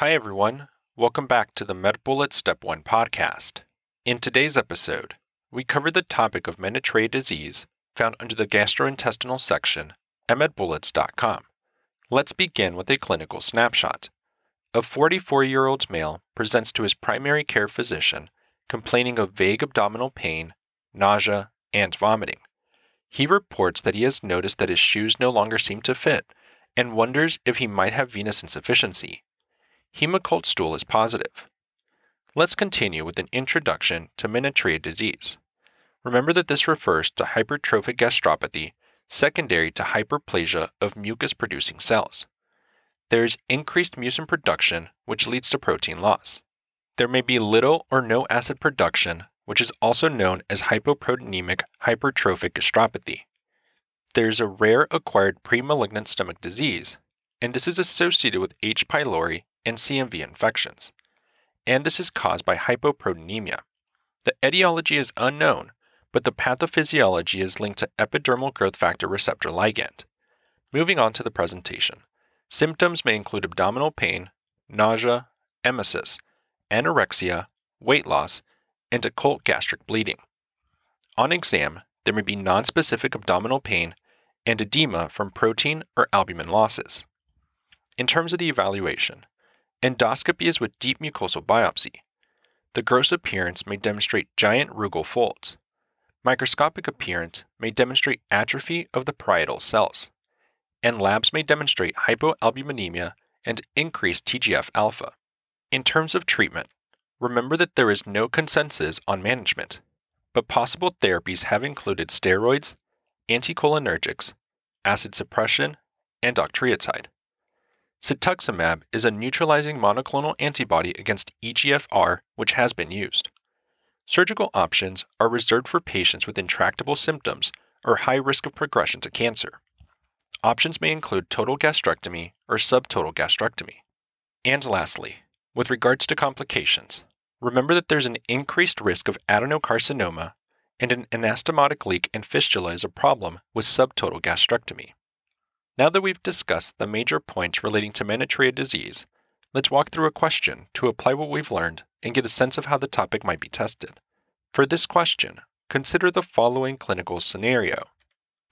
Hi, everyone. Welcome back to the MedBullet Step 1 podcast. In today's episode, we cover the topic of Menetrier disease found under the gastrointestinal section at medbullets.com. Let's begin with a clinical snapshot. A 44 year old male presents to his primary care physician complaining of vague abdominal pain, nausea, and vomiting. He reports that he has noticed that his shoes no longer seem to fit and wonders if he might have venous insufficiency. Hemoccult stool is positive. Let's continue with an introduction to Menetrier disease. Remember that this refers to hypertrophic gastropathy secondary to hyperplasia of mucus producing cells. There is increased mucin production, which leads to protein loss. There may be little or no acid production, which is also known as hypoproteinemic hypertrophic gastropathy. There is a rare acquired premalignant stomach disease, and this is associated with H. pylori and CMV infections. And this is caused by hypoproteinemia. The etiology is unknown, but the pathophysiology is linked to epidermal growth factor receptor ligand. Moving on to the presentation. Symptoms may include abdominal pain, nausea, emesis, anorexia, weight loss, and occult gastric bleeding. On exam, there may be nonspecific abdominal pain and edema from protein or albumin losses. In terms of the evaluation, endoscopy is with deep mucosal biopsy. The gross appearance may demonstrate giant rugal folds. Microscopic appearance may demonstrate atrophy of the parietal cells, and labs may demonstrate hypoalbuminemia and increased TGF alpha. In terms of treatment, remember that there is no consensus on management, but possible therapies have included steroids, anticholinergics, acid suppression, and octreotide. Cetuximab is a neutralizing monoclonal antibody against EGFR which has been used. Surgical options are reserved for patients with intractable symptoms or high risk of progression to cancer. Options may include total gastrectomy or subtotal gastrectomy. And lastly, with regards to complications, remember that there's an increased risk of adenocarcinoma and an anastomotic leak and fistula is a problem with subtotal gastrectomy. Now that we've discussed the major points relating to Menetrier disease, let's walk through a question to apply what we've learned and get a sense of how the topic might be tested. For this question, consider the following clinical scenario.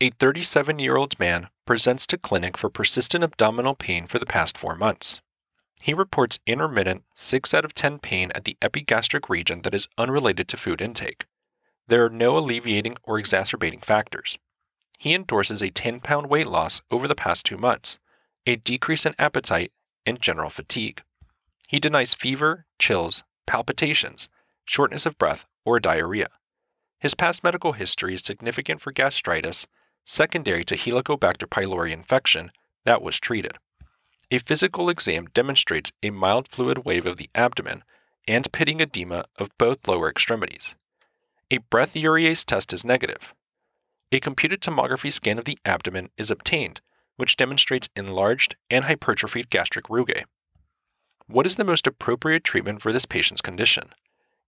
A 37 year old man presents to clinic for persistent abdominal pain for the past four months. He reports intermittent 6 out of 10 pain at the epigastric region that is unrelated to food intake. There are no alleviating or exacerbating factors. He endorses a 10 pound weight loss over the past two months, a decrease in appetite, and general fatigue. He denies fever, chills, palpitations, shortness of breath, or diarrhea. His past medical history is significant for gastritis, secondary to Helicobacter pylori infection that was treated. A physical exam demonstrates a mild fluid wave of the abdomen and pitting edema of both lower extremities. A breath urease test is negative. A computed tomography scan of the abdomen is obtained, which demonstrates enlarged and hypertrophied gastric rugae. What is the most appropriate treatment for this patient's condition?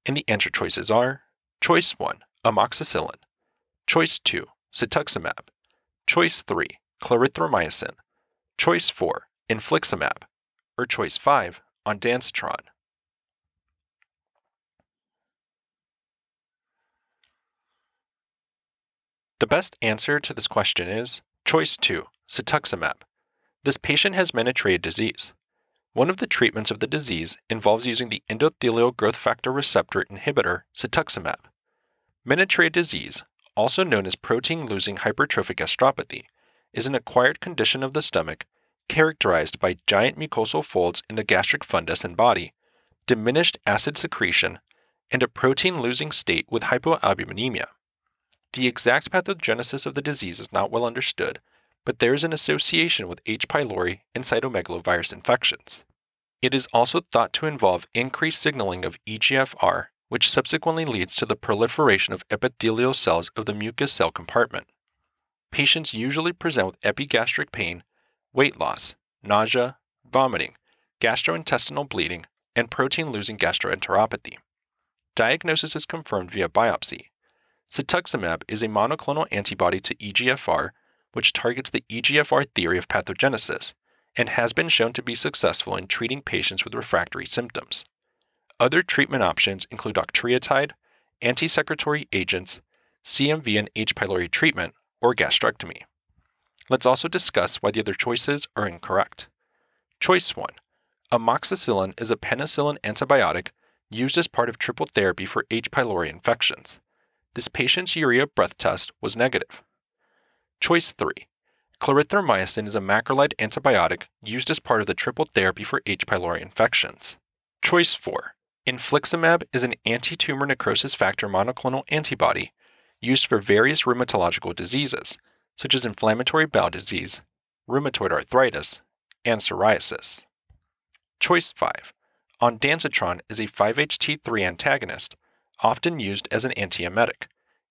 And the answer choices are Choice 1, amoxicillin. Choice 2, cetuximab. Choice 3, clarithromycin. Choice 4, infliximab. Or choice 5, ondansetron. The best answer to this question is choice 2, cetuximab. This patient has Menetrier disease. One of the treatments of the disease involves using the endothelial growth factor receptor inhibitor cetuximab. Menetrier disease, also known as protein losing hypertrophic gastropathy, is an acquired condition of the stomach characterized by giant mucosal folds in the gastric fundus and body, diminished acid secretion, and a protein losing state with hypoalbuminemia. The exact pathogenesis of the disease is not well understood, but there is an association with H. pylori and cytomegalovirus infections. It is also thought to involve increased signaling of EGFR, which subsequently leads to the proliferation of epithelial cells of the mucous cell compartment. Patients usually present with epigastric pain, weight loss, nausea, vomiting, gastrointestinal bleeding, and protein losing gastroenteropathy. Diagnosis is confirmed via biopsy, Cetuximab is a monoclonal antibody to EGFR, which targets the EGFR theory of pathogenesis and has been shown to be successful in treating patients with refractory symptoms. Other treatment options include octreotide, anti-secretory agents, CMV and H. pylori treatment, or gastrectomy. Let's also discuss why the other choices are incorrect. Choice 1. Amoxicillin is a penicillin antibiotic used as part of triple therapy for H. pylori infections. This patient's urea breath test was negative. Choice 3. Clarithromycin is a macrolide antibiotic used as part of the triple therapy for H. pylori infections. Choice 4. Infliximab is an anti-tumor necrosis factor monoclonal antibody used for various rheumatological diseases, such as inflammatory bowel disease, rheumatoid arthritis, and psoriasis. Choice 5. Ondansetron is a 5-HT3 antagonist, often used as an antiemetic.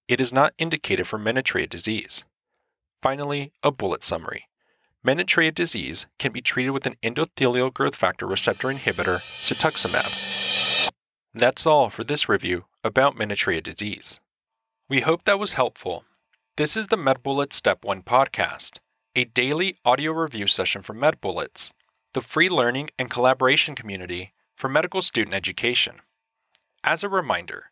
It is not indicated for menetrier disease. Finally, a bullet summary. Menetrier disease can be treated with an endothelial growth factor receptor inhibitor, cetuximab. That's all for this review about menetrier disease. We hope that was helpful. This is the MedBullets Step 1 podcast, a daily audio review session for MedBullets, the free learning and collaboration community for medical student education. As a reminder,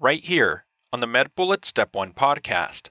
right here on the MedBullets Step 1 podcast.